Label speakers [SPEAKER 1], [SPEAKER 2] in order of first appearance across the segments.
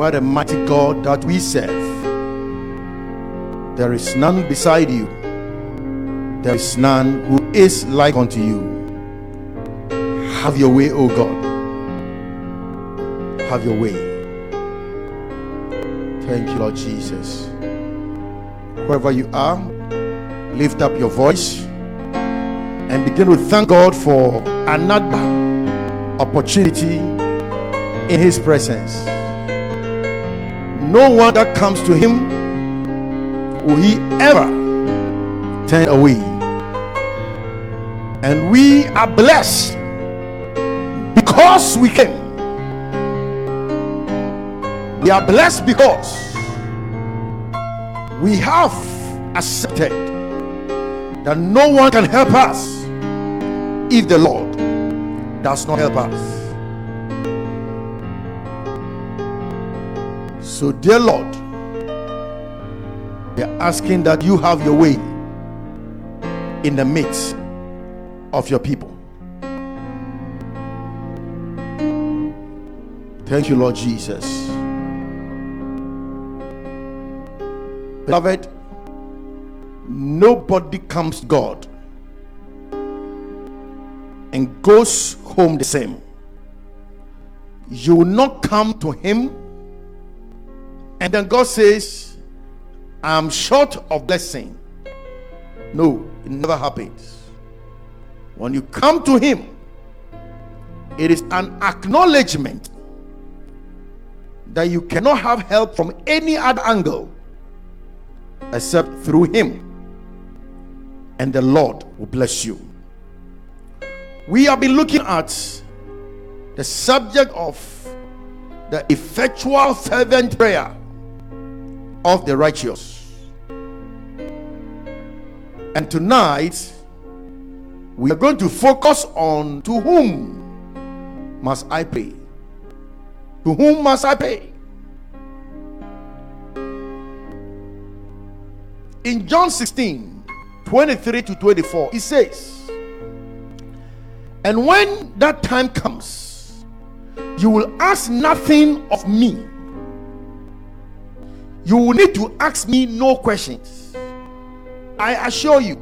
[SPEAKER 1] What a mighty God that we serve. There is none beside you, there is none who is like unto you. Have your way, O God. Have your way. Thank you, Lord Jesus. Wherever you are, lift up your voice and begin to thank God for another opportunity in His presence. No one that comes to Him will He ever turn away. And we are blessed because we came. We are blessed because we have accepted that no one can help us if the Lord does not help us. So, dear Lord, we are asking that you have your way in the midst of your people. Thank you, Lord Jesus. Beloved, nobody comes God and goes home the same. You will not come to Him, and then God says, I'm short of blessing. No, it never happens. When you come to Him, it is an acknowledgement that you cannot have help from any other angle except through Him, and the Lord will bless you. We have been looking at the subject of the effectual, fervent prayer of the righteous. And tonight, we are going to focus on to whom must I pay? To whom must I pay? In John 16 23 to 24, it says, And when that time comes, you will ask nothing of me. You will need to ask me no questions. I assure you,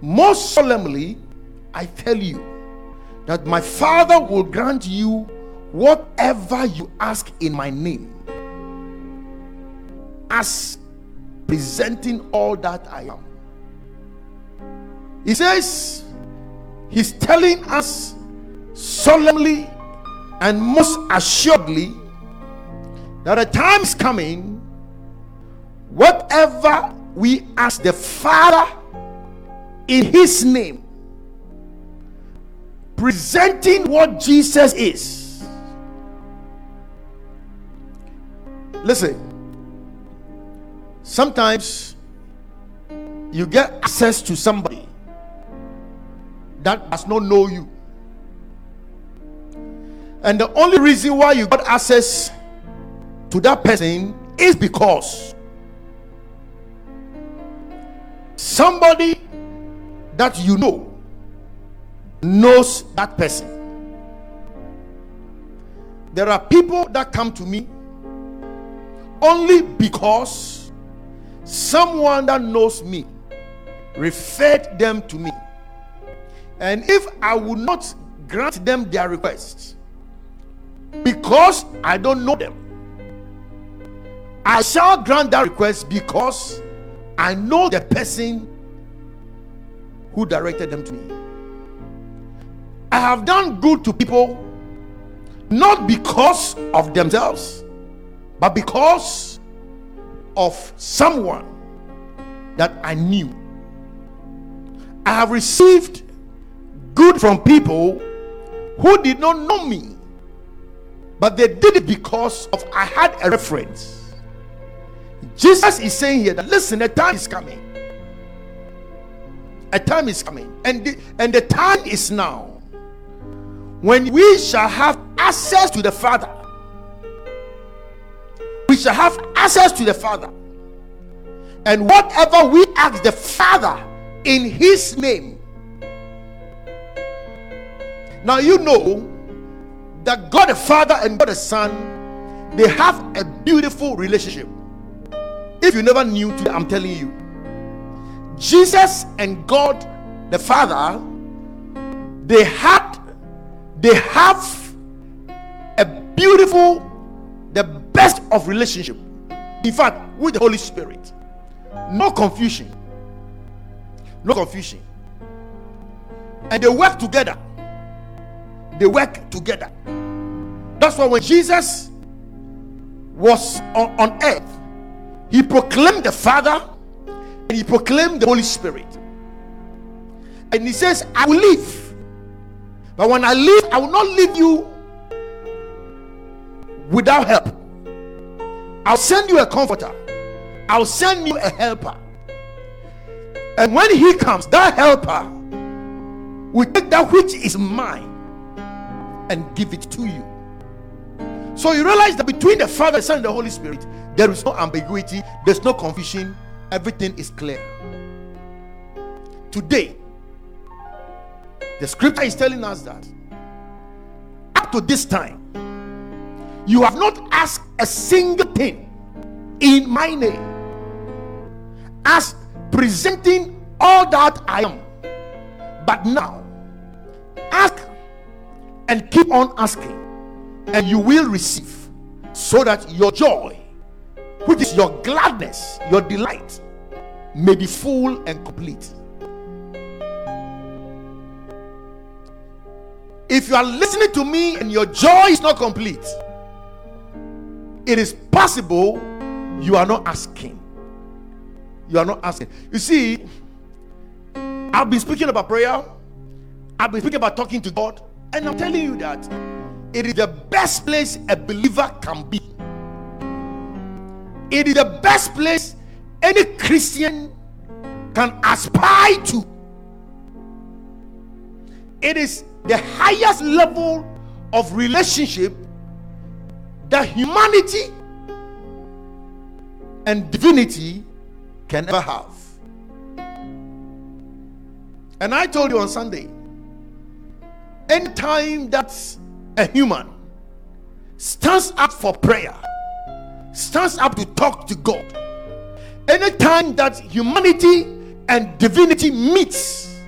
[SPEAKER 1] most solemnly, I tell you that my Father will grant you whatever you ask in my name. As presenting all that I am. He says, He's telling us solemnly and most assuredly that a times coming, whatever we ask the Father in His name, presenting what Jesus is. Listen, sometimes you get access to somebody that does not know you. And the only reason why you got access to that person is because somebody that you know knows that person. There are people that come to me only because someone that knows me referred them to me. And if I would not grant them their request because I don't know them, I shall grant that request because I know the person who directed them to me. I have done good to people not because of themselves, but because of someone that I knew. I have received good from people who did not know me, but they did it because of I had a reference. Jesus is saying here that listen, a time is coming. A time is coming, and the, and the time is now when we shall have access to the Father. We shall have access to the Father, and whatever we ask the Father in His name. Now you know that God the Father and God the Son they have a beautiful relationship. If you never knew today, I'm telling you. Jesus and God the Father, they had, they have a beautiful, the best of relationship. In fact, with the Holy Spirit, no confusion, no confusion, and they work together. They work together. That's why when Jesus was on, on earth, he proclaimed the Father and he proclaimed the Holy Spirit. And he says, I will leave. But when I leave, I will not leave you without help. I'll send you a comforter. I'll send you a helper. And when he comes, that helper will take that which is mine and give it to you. So you realize that between the Father, the Son, and the Holy Spirit, there is no ambiguity, there's no confusion, everything is clear. Today, the scripture is telling us that up to this time, you have not asked a single thing in my name, as presenting all that I am. But now, ask and keep on asking, and you will receive, so that your joy, which is your gladness, your delight, may be full and complete. If you are listening to me and your joy is not complete, it is possible you are not asking. You are not asking. You see, I've been speaking about prayer, I've been speaking about talking to God, and I'm telling you that it is the best place a believer can be. It is the best place any Christian can aspire to. It is the highest level of relationship that humanity and divinity can ever have. And I told you on Sunday, anytime that a human stands up for prayer, stands up to talk to God, anytime that humanity and divinity meets,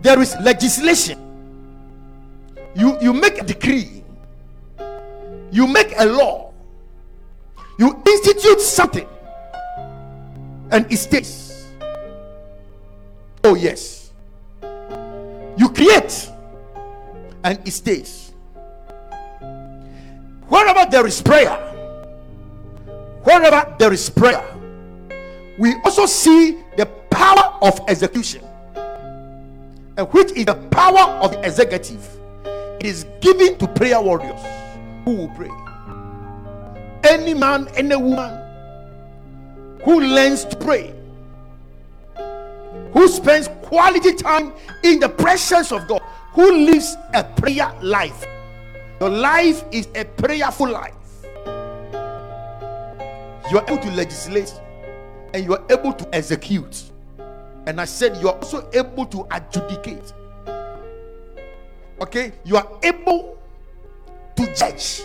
[SPEAKER 1] there is legislation. You you make a decree. You make a law. You institute something. And it stays. Oh yes. You create and it stays. Wherever there is prayer wherever there is prayer we also see the power of execution and which is the power of the executive, it is given to prayer warriors who will pray. Any man, any woman who learns to pray, who spends quality time in the presence of God, who lives a prayer life. Your life is a prayerful life. You are able to legislate and you are able to execute. And I said, You are also able to adjudicate. Okay? You are able to judge.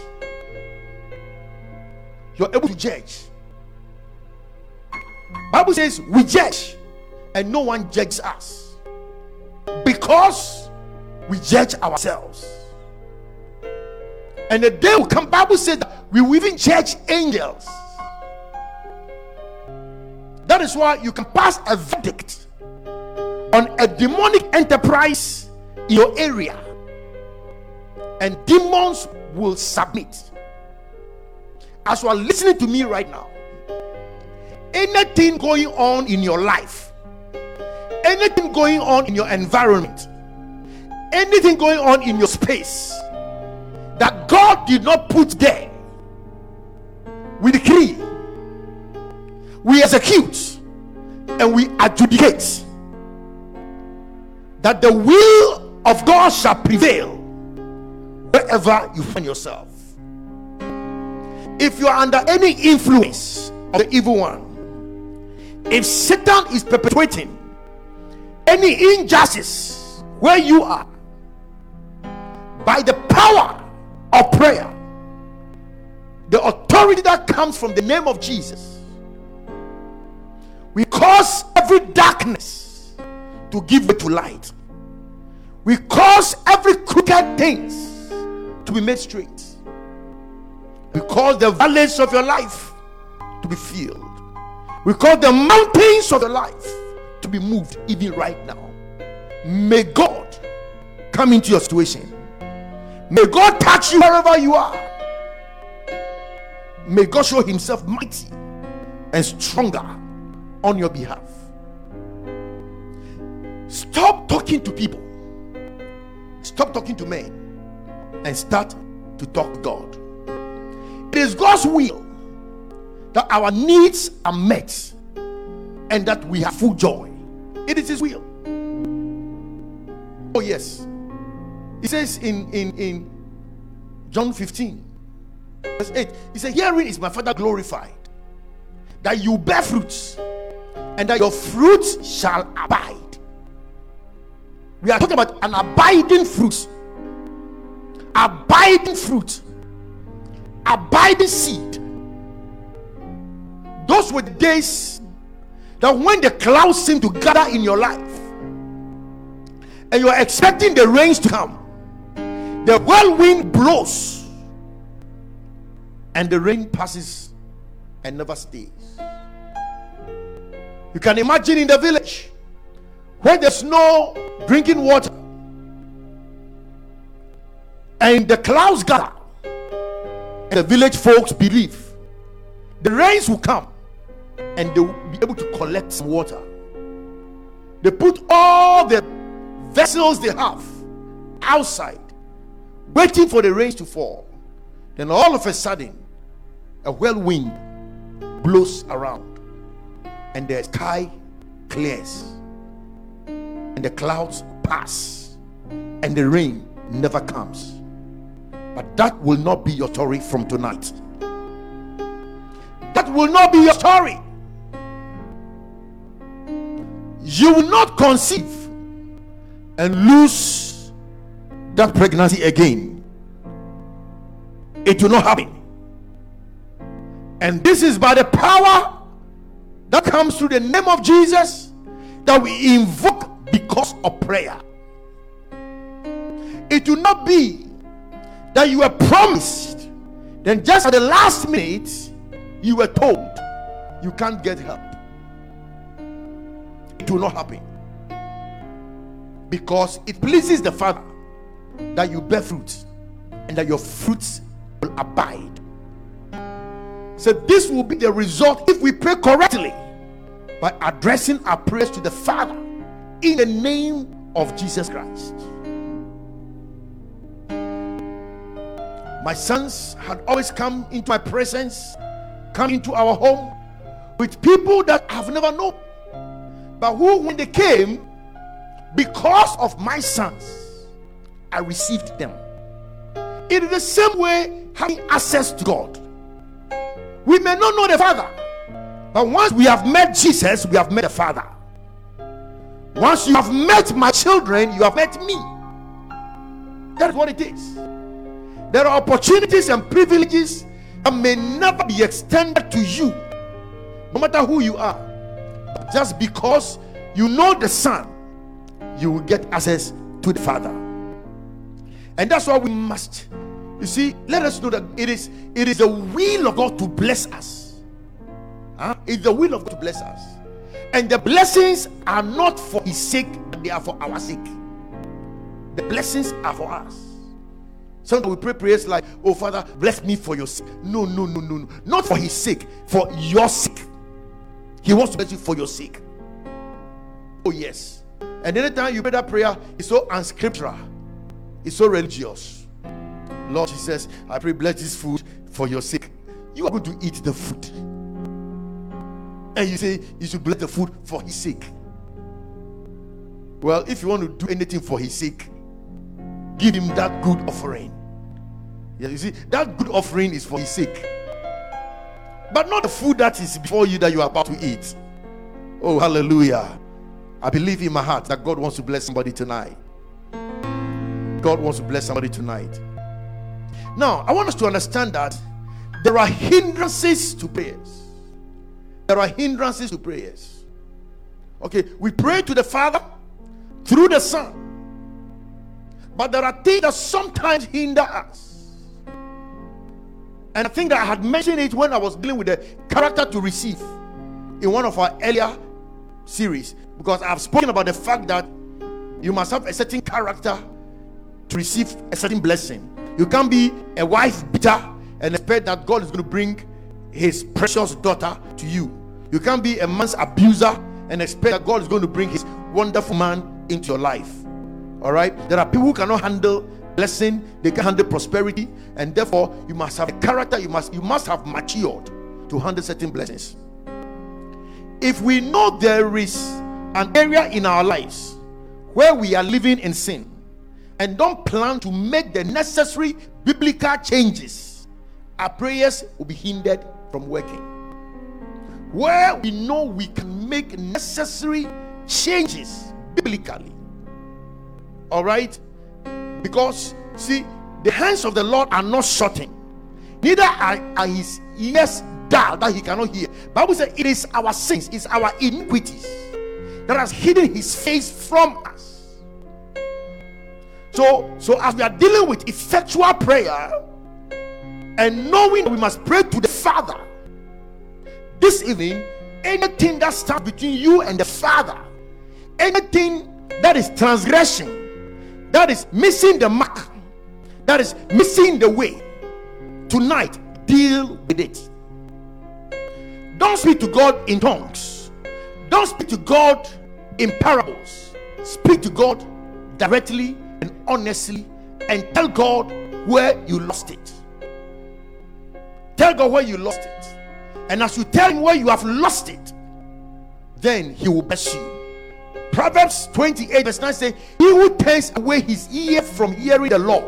[SPEAKER 1] You are able to judge. Bible says we judge and no one judges us because we judge ourselves. And the day will come, Bible says that we will even judge angels. That is why you can pass a verdict on a demonic enterprise in your area, and demons will submit. As you are listening to me right now, anything going on in your life, anything going on in your environment, anything going on in your space that God did not put there, we decree, we execute, and we adjudicate that the will of God shall prevail wherever you find yourself. If you are under any influence of the evil one, if Satan is perpetuating any injustice where you are, by the power of prayer, the authority that comes from the name of Jesus, we cause every darkness to give way to light. We cause every crooked things to be made straight. We cause the valleys of your life to be filled. We cause the mountains of your life to be moved even right now. May God come into your situation. May God touch you wherever you are. May God show Himself mighty and stronger on your behalf. Stop talking to people, stop talking to men, and start to talk to God. It is God's will that our needs are met and that we have full joy. It is His will. Oh, yes. He says in, in, in John 15, verse 8, He said, Herein is my Father glorified, that you bear fruits, and that your fruits shall abide. We are talking about an abiding fruit. Abiding fruit. Abiding seed. Those were the days that when the clouds seem to gather in your life and you are expecting the rains to come, the whirlwind blows and the rain passes and never stays. You can imagine in the village where there's no drinking water and the clouds gather, and the village folks believe the rains will come and they will be able to collect some water. They put all the vessels they have outside, waiting for the rains to fall. Then all of a sudden, a whirlwind blows around, and the sky clears, and the clouds pass, and the rain never comes. But that will not be your story from tonight. That will not be your story you will not conceive and lose that pregnancy again. It will not happen. And this is by the power that comes through the name of Jesus that we invoke because of prayer. It will not be that you were promised, then just at the last minute, you were told you can't get help it will not happen because it pleases the Father that you bear fruit and that your fruits will abide. So, this will be the result if we pray correctly by addressing our prayers to the Father in the name of Jesus Christ. My sons had always come into my presence, come into our home with people that I've never known. But who, when they came, because of my sons, I received them. Is the same way having access to God. We may not know the Father, but once we have met Jesus, we have met the Father. Once you have met my children, you have met me. That is what it is. There are opportunities and privileges that may never be extended to you, no matter who you are just because you know the Son, you will get access to the Father. And that's why we must. You see, let us know that it is it is the will of God to bless us. Huh? It's the will of God to bless us. And the blessings are not for his sake, they are for our sake. The blessings are for us. Sometimes we pray prayers like, Oh Father, bless me for your sake. No, no, no, no, no. Not for his sake, for your sake. He wants to bless you for your sake. Oh, yes. And anytime you pray that prayer, it's so unscriptural, it's so religious. Lord Jesus, I pray, bless this food for your sake. You are going to eat the food. And you say you should bless the food for his sake. Well, if you want to do anything for his sake, give him that good offering. Yeah, you see, that good offering is for his sake but not the food that is before you that you are about to eat. Oh, hallelujah. I believe in my heart that God wants to bless somebody tonight. God wants to bless somebody tonight. Now, I want us to understand that there are hindrances to prayers. There are hindrances to prayers. Okay, we pray to the Father through the Son, but there are things that sometimes hinder us. And I think that I had mentioned it when I was dealing with the character to receive in one of our earlier series because I've spoken about the fact that you must have a certain character to receive a certain blessing. You can't be a wife beater and expect that God is going to bring his precious daughter to you. You can't be a man's abuser and expect that God is going to bring his wonderful man into your life. All right, there are people who cannot handle blessing, they can't handle prosperity, and therefore you must have a character, you must you must have matured to handle certain blessings. If we know there is an area in our lives where we are living in sin and don't plan to make the necessary biblical changes, our prayers will be hindered from working. Where we know we can make necessary changes biblically, all right, because see, the hands of the Lord are not shorting, neither are, are his ears dull that he cannot hear. Bible says it is our sins, it's our iniquities that has hidden his face from us. So, so as we are dealing with effectual prayer and knowing we must pray to the Father, this evening, anything that stands between you and the Father, anything that is transgression, that is missing the mark, that is missing the way, tonight deal with it. Don't speak to God in tongues. Don't speak to God in parables. Speak to God directly and honestly and tell God where you lost it. Tell God where you lost it. And as you tell him where you have lost it, then he will bless you. Proverbs 28, verse 9 says, He who turns away his ear from hearing the law,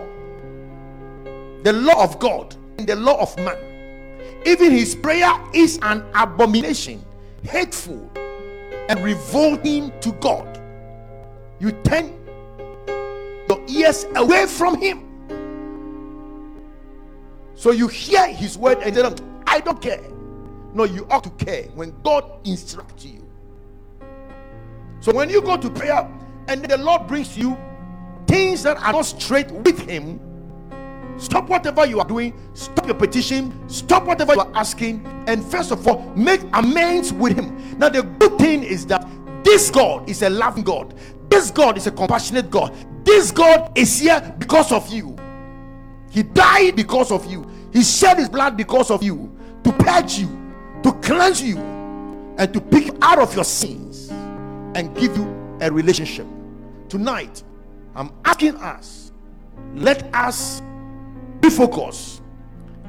[SPEAKER 1] the law of God, and the law of man, even his prayer is an abomination, hateful, and revolting to God. You turn ears away from him. So you hear his word and them, I don't care. No, you ought to care when God instructs you. So when you go to prayer and the Lord brings you things that are not straight with him, Stop whatever you are doing, stop your petition, stop whatever you are asking, and first of all, make amends with Him. Now, the good thing is that this God is a loving God, this God is a compassionate God, this God is here because of you. He died because of you, He shed His blood because of you to purge you, to cleanse you, and to pick out of your sins and give you a relationship. Tonight, I'm asking us, let us refocus.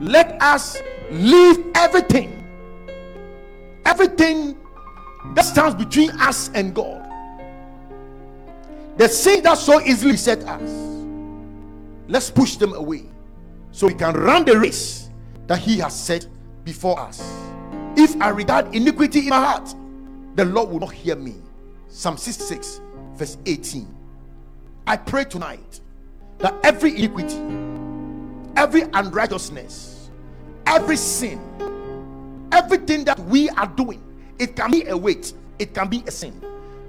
[SPEAKER 1] Let us leave everything, everything that stands between us and God. The sin that so easily set us, let's push them away so we can run the race that He has set before us. If I regard iniquity in my heart, the Lord will not hear me. Psalm 66, verse 18. I pray tonight that every iniquity every unrighteousness, every sin, everything that we are doing, it can be a weight, it can be a sin.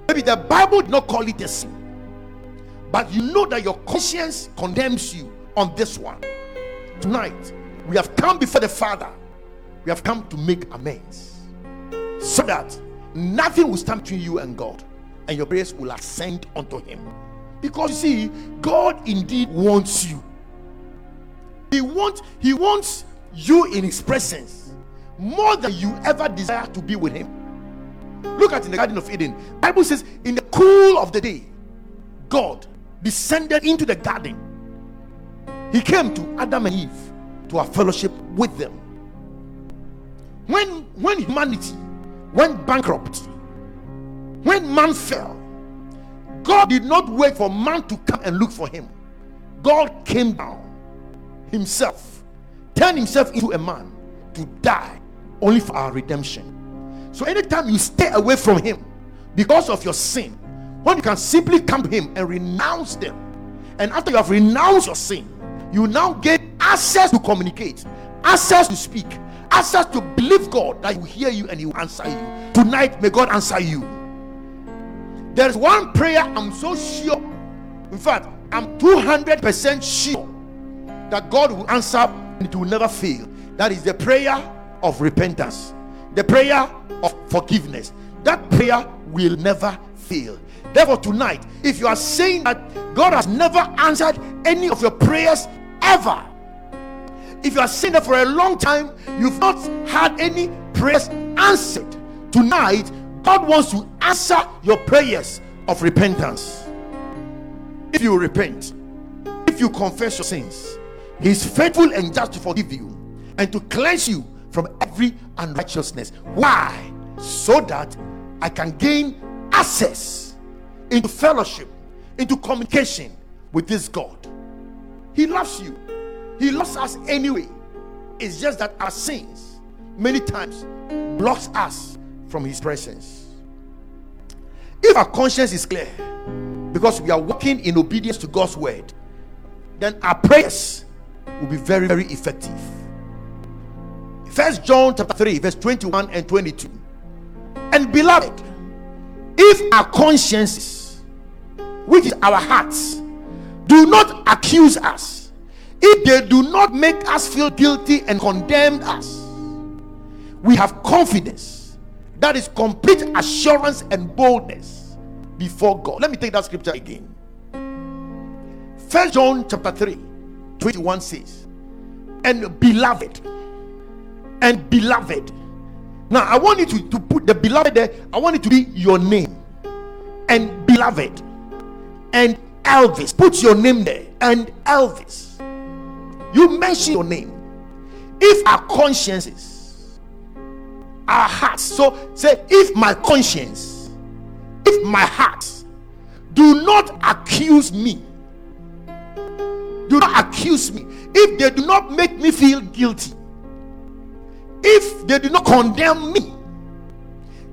[SPEAKER 1] Maybe the Bible did not call it a sin, but you know that your conscience condemns you on this one. Tonight, we have come before the Father, we have come to make amends so that nothing will stand between you and God, and your prayers will ascend unto Him. Because you see, God indeed wants you he wants he wants you in his presence more than you ever desire to be with him. Look at in the Garden of Eden. Bible says, in the cool of the day, God descended into the garden. He came to Adam and Eve to have fellowship with them. When when humanity went bankrupt, when man fell, God did not wait for man to come and look for him. God came down himself, turned himself into a man to die only for our redemption. So anytime you stay away from him because of your sin, when you can simply come to him and renounce them, and after you have renounced your sin, you now get access to communicate, access to speak, access to believe God that He will hear you and He will answer you. Tonight, may God answer you. There is one prayer I'm so sure, in fact, I'm 200% sure that God will answer and it will never fail. That is the prayer of repentance, the prayer of forgiveness. That prayer will never fail. Therefore, tonight, if you are saying that God has never answered any of your prayers ever, if you are saying that for a long time, you've not had any prayers answered, tonight, God wants to answer your prayers of repentance. If you repent, if you confess your sins, He is faithful and just to forgive you and to cleanse you from every unrighteousness. Why? So that I can gain access into fellowship, into communication with this God. He loves you, He loves us anyway. It's just that our sins many times blocks us from His presence. If our conscience is clear, because we are walking in obedience to God's word, then our prayers will be very, very effective. First John chapter 3, verse 21 and 22. And beloved, if our consciences, which is our hearts, do not accuse us, if they do not make us feel guilty and condemn us, we have confidence that is complete assurance and boldness before God. Let me take that scripture again. First John chapter 3, 21 says, And beloved, and beloved. Now I want you to, to put the beloved there, I want it to be your name. And beloved. And Elvis. Put your name there. And Elvis. You mention your name. If our consciences, our hearts, so say, if my conscience, if my heart do not accuse me, do not accuse me, if they do not make me feel guilty, if they do not condemn me,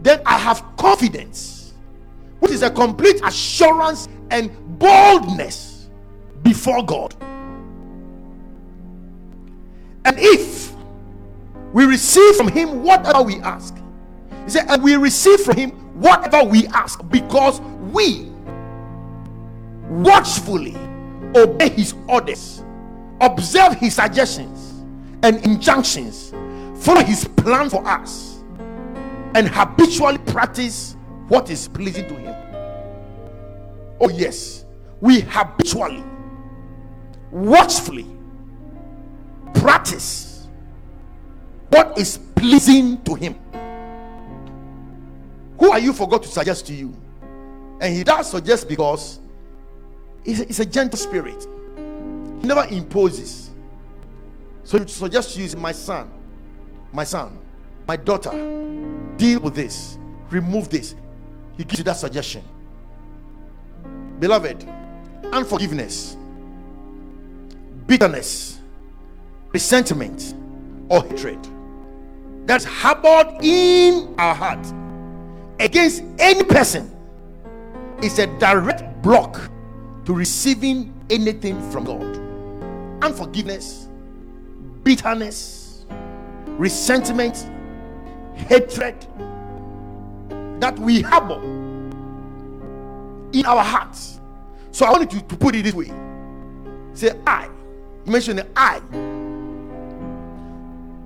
[SPEAKER 1] then I have confidence, which is a complete assurance and boldness before God. And if we receive from Him whatever we ask, He said, and we receive from Him whatever we ask because we watchfully obey His orders, observe His suggestions and injunctions follow his plan for us and habitually practice what is pleasing to him oh yes. We habitually watchfully practice what is pleasing to him. Who are you for god to suggest to you? And he does suggest because he's a, a gentle spirit. He never imposes. So he suggests to you my son my son, my daughter, deal with this, remove this. He gives you that suggestion. Beloved, unforgiveness, bitterness, resentment, or hatred that's harbored in our heart against any person is a direct block to receiving anything from God. Unforgiveness, bitterness, resentment, hatred that we harbor in our hearts. So I wanted to, to put it this way. Say I. You mention the I.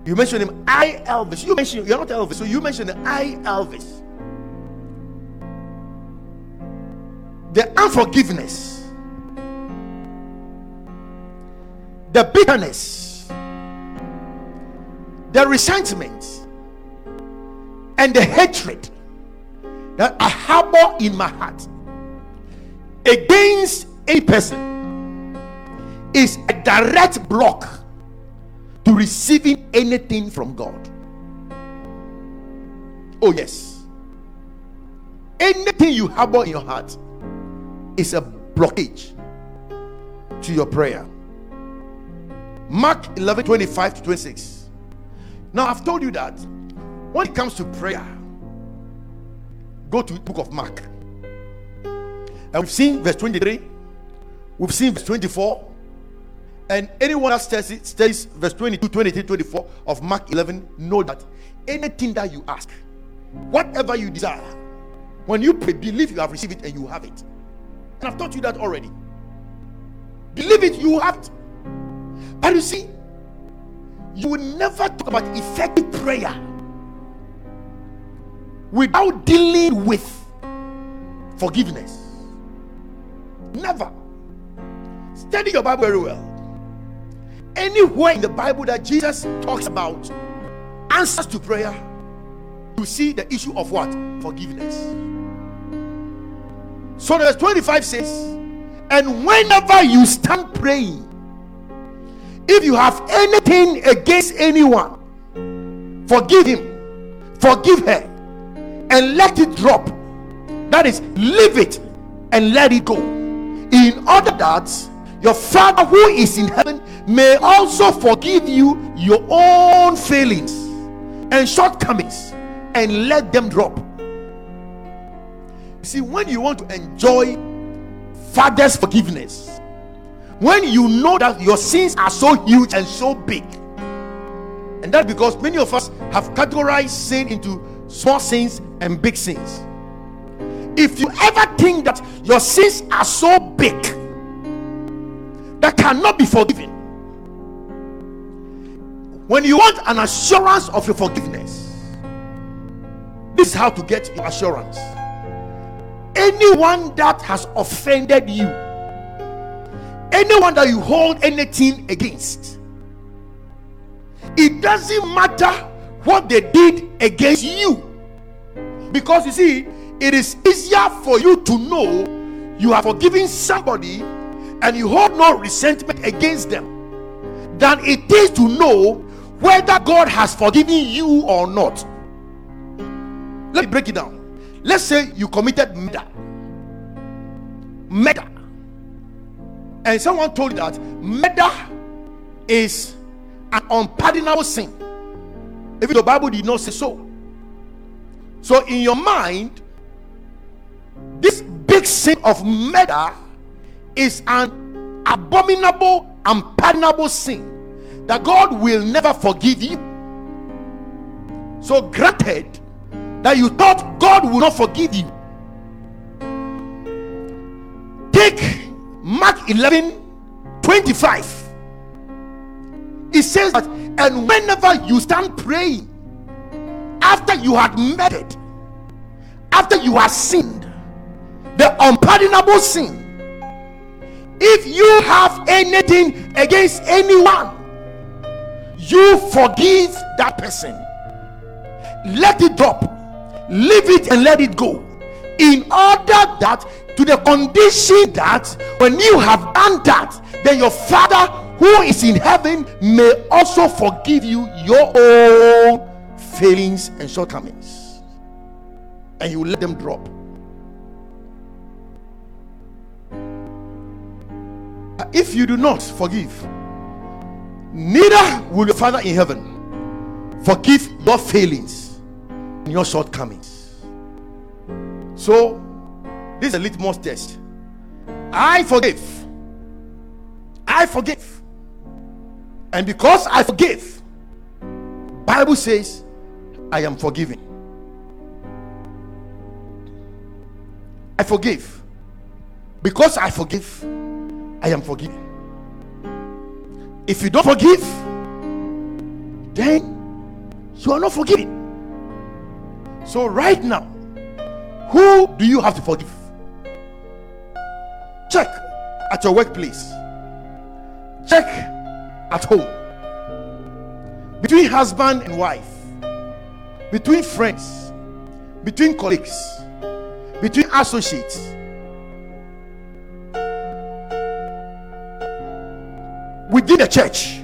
[SPEAKER 1] You mention him I Elvis. You mention you're not Elvis, so you mention the I Elvis. The unforgiveness, the bitterness, the resentment and the hatred that I harbor in my heart against a person is a direct block to receiving anything from God. Oh, yes. Anything you harbor in your heart is a blockage to your prayer. Mark 11 25 to 26. Now, I've told you that when it comes to prayer, go to the book of Mark. And we've seen verse 23, we've seen verse 24, And anyone that studies, verse 22, 23, 24 of Mark 11 know that anything that you ask, whatever you desire, when you pray, believe you have received it and you have it. And I've taught you that already. Believe it, you have it. But you see, you will never talk about effective prayer without dealing with forgiveness. Never. Study your Bible very well. Anywhere in the Bible that Jesus talks about answers to prayer, you see the issue of what? Forgiveness. So verse 25 says, And whenever you stand praying, if you have anything against anyone, forgive him, forgive her, and let it drop. That is, leave it and let it go. In order that your Father who is in heaven may also forgive you your own failings and shortcomings and let them drop. See, when you want to enjoy Father's forgiveness, when you know that your sins are so huge and so big, and that because many of us have categorized sin into small sins and big sins. If you ever think that your sins are so big that cannot be forgiven, when you want an assurance of your forgiveness, this is how to get your assurance. Anyone that has offended you, anyone that you hold anything against, it doesn't matter what they did against you. Because you see, it is easier for you to know you have forgiven somebody and you hold no resentment against them than it is to know whether God has forgiven you or not. Let me break it down. Let's say you committed murder. Murder. And someone told you that murder is an unpardonable sin. Even the Bible did not say so. So, in your mind, sin of murder is an abominable, unpardonable sin that God will never forgive you. So, granted that you thought God will not forgive you, take Mark 11 25. It says that, and whenever you stand praying, after you had murdered, after you have sinned, the unpardonable sin, if you have anything against anyone, you forgive that person, let it drop, leave it and let it go, in order that to the condition that when you have done that, then your father who is in heaven may also forgive you your own failings and shortcomings. And you let them drop if you do not forgive neither will your father in heaven forgive your failings and your shortcomings. So this is a litmus test. I forgive. I forgive. And because i forgive bible says i am forgiven i forgive. Because i forgive i am forgiven. If you don't forgive then you are not forgiven. So right now who do you have to forgive? Check at your workplace. Check at home. Between husband and wife. Between friends. Between colleagues. Between associates within the church.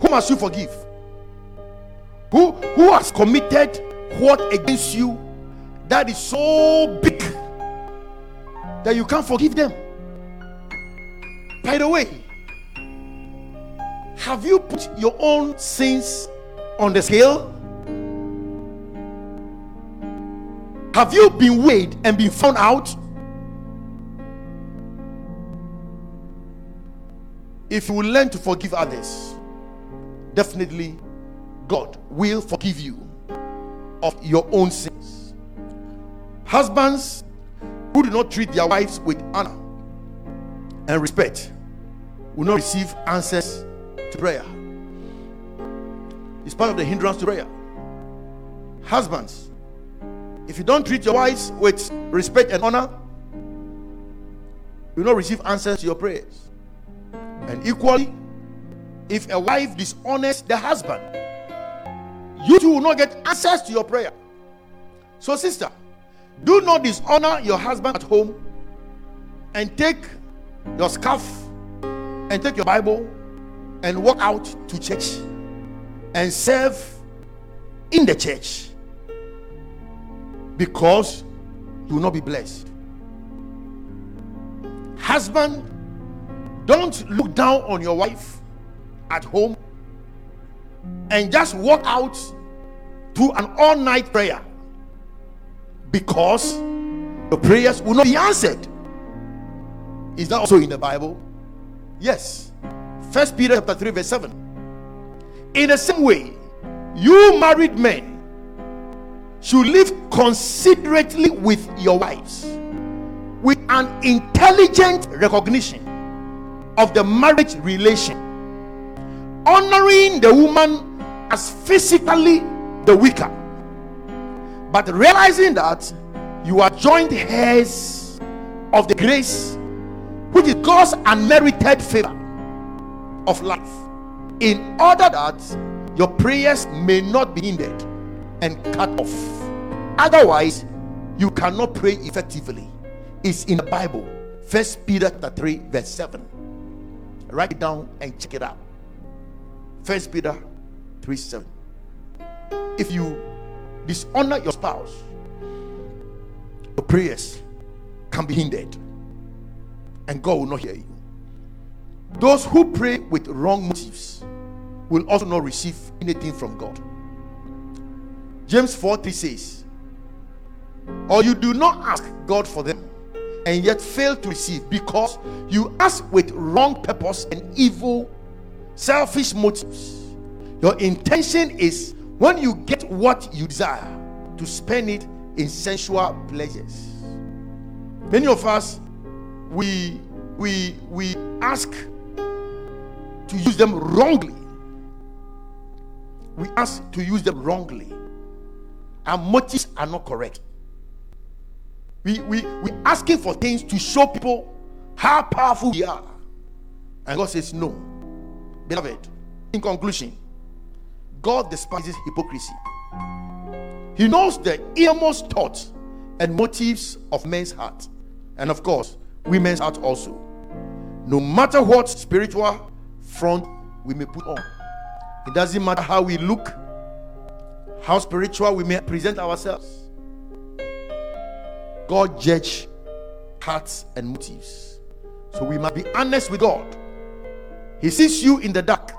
[SPEAKER 1] Who must you forgive? Who who has committed what against you that is so big that you can't forgive them? By the way have you put your own sins on the scale? Have you been weighed and been found out if you learn to forgive others, definitely God will forgive you of your own sins. Husbands who do not treat their wives with honor and respect will not receive answers to prayer. It's part of the hindrance to prayer. Husbands, if you don't treat your wives with respect and honor, you will not receive answers to your prayers. And equally, if a wife dishonors the husband, you too will not get access to your prayer. So, sister, do not dishonor your husband at home and take your scarf and take your Bible and walk out to church and serve in the church because you will not be blessed. Husband, don't look down on your wife at home and just walk out to an all night prayer because your prayers will not be answered. Is that also in the Bible? Yes. First Peter chapter 3, verse 7. In the same way, you married men should live considerately with your wives with an intelligent recognition of the marriage relation, honoring the woman as physically the weaker, but realizing that you are joint heirs of the grace which is God's unmerited favor of life, in order that your prayers may not be hindered and cut off. Otherwise, you cannot pray effectively. It's in the Bible. First Peter 3, verse 7. Write it down and check it out. First Peter 3 7. If you dishonor your spouse, your prayers can be hindered, and God will not hear you. Those who pray with wrong motives will also not receive anything from God. James 4 3 says, Or you do not ask God for them and yet fail to receive because you ask with wrong purpose and evil, selfish motives. Your intention is when you get what you desire to spend it in sensual pleasures. Many of us we we we ask to use them wrongly. We ask to use them wrongly. Our motives are not correct. We, we, we asking for things to show people how powerful we are. And God says, No. Beloved, in conclusion, God despises hypocrisy. He knows the innermost thoughts and motives of men's heart. And of course, women's heart also. No matter what spiritual front we may put on, it doesn't matter how we look, how spiritual we may present ourselves God judge hearts and motives. So we must be honest with God. He sees you in the dark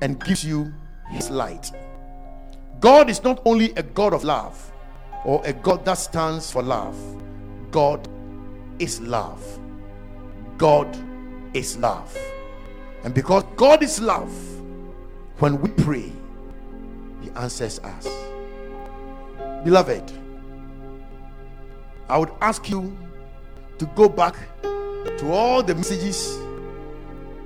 [SPEAKER 1] and gives you his light. God is not only a God of love or a God that stands for love. God is love. God is love. And because God is love, when we pray, He answers us. Beloved, I would ask you to go back to all the messages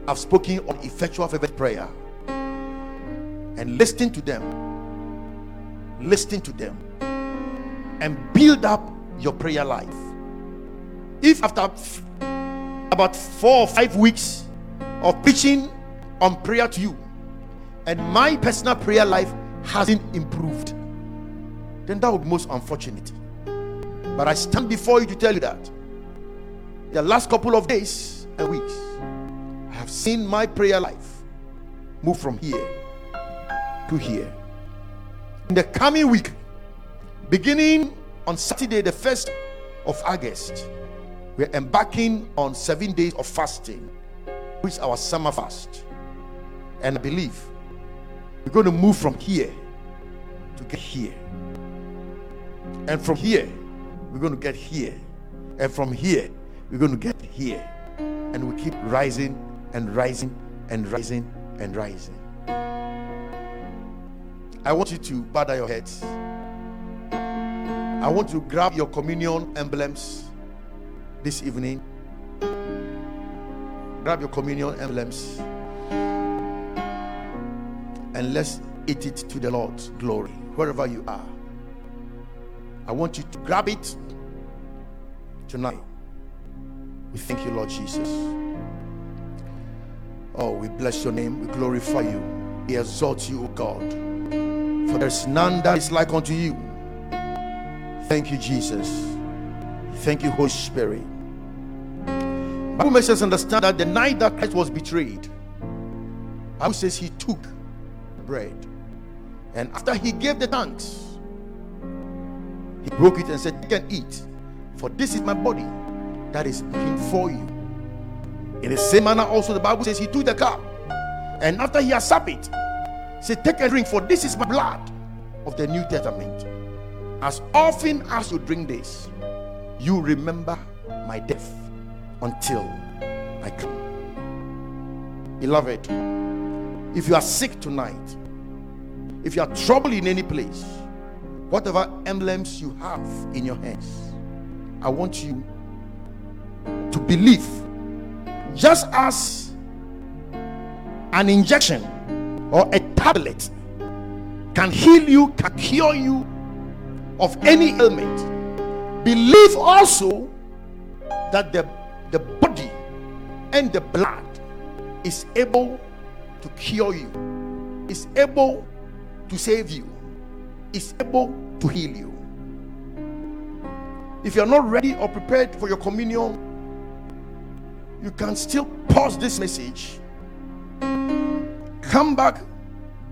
[SPEAKER 1] I've spoken on effectual fervent prayer and listen to them. Listen to them and build up your prayer life. If after f- about four or five weeks of preaching on prayer to you and my personal prayer life hasn't improved, then that would most unfortunate. But I stand before you to tell you that the last couple of days and weeks, I have seen my prayer life move from here to here. In the coming week, beginning on Saturday, the 1st of August, we're embarking on seven days of fasting, which is our summer fast. And I believe we're going to move from here to get here. And from here, we're going to get here. And from here, we're going to get here. And we keep rising and rising and rising and rising. I want you to bow your heads. I want you to grab your communion emblems this evening. Grab your communion emblems and let's eat it to the Lord's glory, wherever you are. I want you to grab it tonight. We thank you, Lord Jesus. Oh, we bless your name, we glorify you, we exalt you, O God. For there's none that is like unto you. Thank you, Jesus. Thank you, Holy Spirit. Bible makes us understand that the night that Christ was betrayed, Bible says he took bread, and after he gave the thanks, he broke it and said, "Take and eat, for this is my body that is given for you." In the same manner, also the Bible says he took the cup, and after he had supped it, said, "Take and drink, for this is my blood of the New Testament." As often as you drink this, you remember my death until I come. Beloved, if you are sick tonight, if you are troubled in any place, whatever emblems you have in your hands, I want you to believe just as an injection or a tablet can heal you, can cure you of any ailment. Believe also that the, the body and the blood is able to cure you, is able to save you, is able to heal you. If you are not ready or prepared for your communion, you can still pause this message, come back,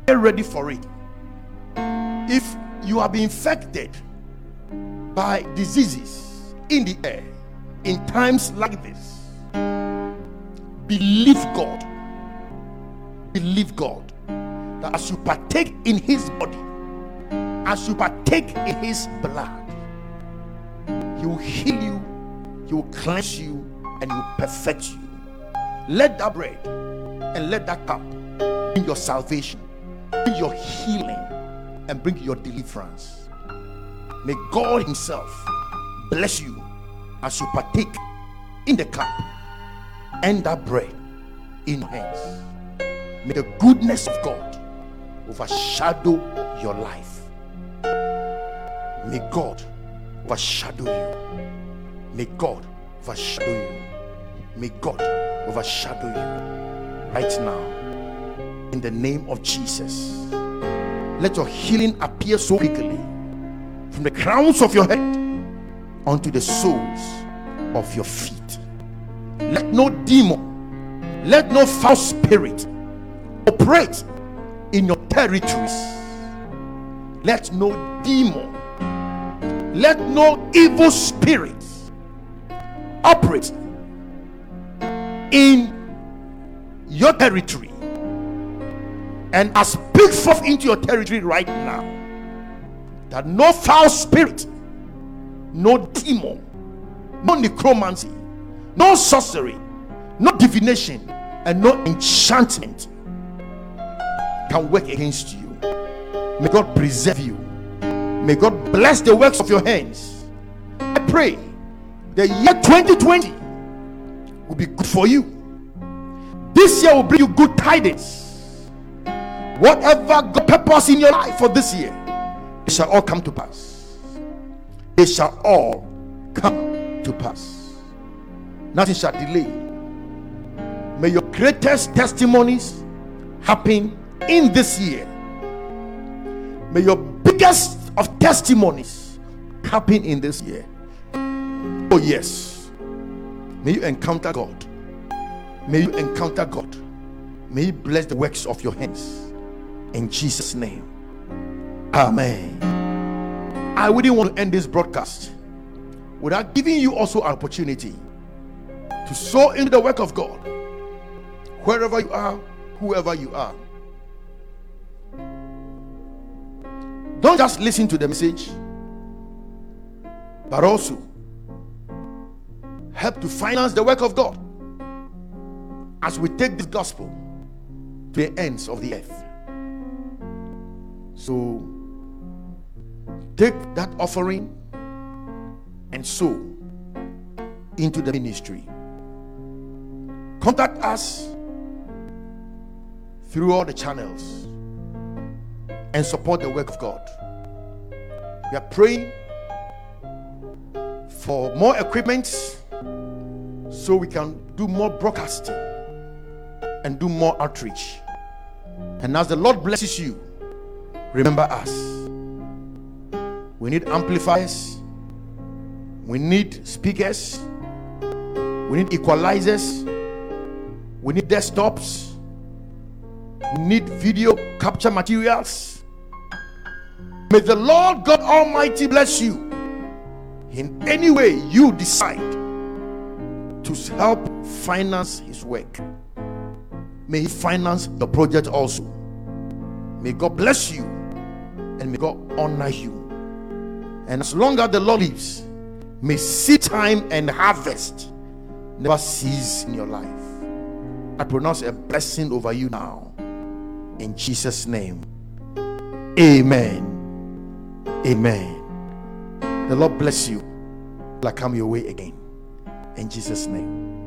[SPEAKER 1] get ready for it. If you have been infected by diseases in the air in times like this, believe God. Believe God that as you partake in His body, as you partake in His blood, He will heal you, He will cleanse you, and He will perfect you. Let that bread and let that cup bring your salvation, bring your healing, and bring your deliverance. May God Himself bless you as you partake in the cup and that bread in hands. May the goodness of God overshadow your life. May God overshadow you. May God overshadow you. May God overshadow you right now. In the name of Jesus. Let your healing appear so quickly from the crowns of your head unto the soles of your feet. Let no demon, let no foul spirit operate in your territories. Let no demon, let no evil spirit operate in your territory. And I speak forth into your territory right now that no foul spirit, no demon, no necromancy, no sorcery, no divination, and no enchantment can work against you. May God preserve you. May God bless the works of your hands. I pray the year 2020 will be good for you. This year will bring you good tidings. Whatever God purpose in your life for this year, it shall all come to pass. It shall all come to pass. Nothing shall delay. May your greatest testimonies happen in this year. May your biggest of testimonies happen in this year. Oh, yes. May you encounter God. May you encounter God. May He bless the works of your hands. In Jesus' name. Amen. I wouldn't want to end this broadcast without giving you also an opportunity to sow into the work of God. Wherever you are, whoever you are. Don't just listen to the message, but also help to finance the work of God. as we take this gospel to the ends of the earth. So take that offering and sow into the ministry. Contact us through all the channels and support the work of God. We are praying for more equipment so we can do more broadcasting and do more outreach. And as the Lord blesses you, remember us. We need amplifiers, we need speakers, we need equalizers, we need desktops, we need video capture materials. May the Lord God Almighty bless you in any way you decide to help finance His work. May He finance the project also. May God bless you and may God honor you. And as long as the Lord lives, may seed time and harvest never cease in your life. I pronounce a blessing over you now. In Jesus' name. Amen. Amen. The Lord bless you. I come your way again. In Jesus' name.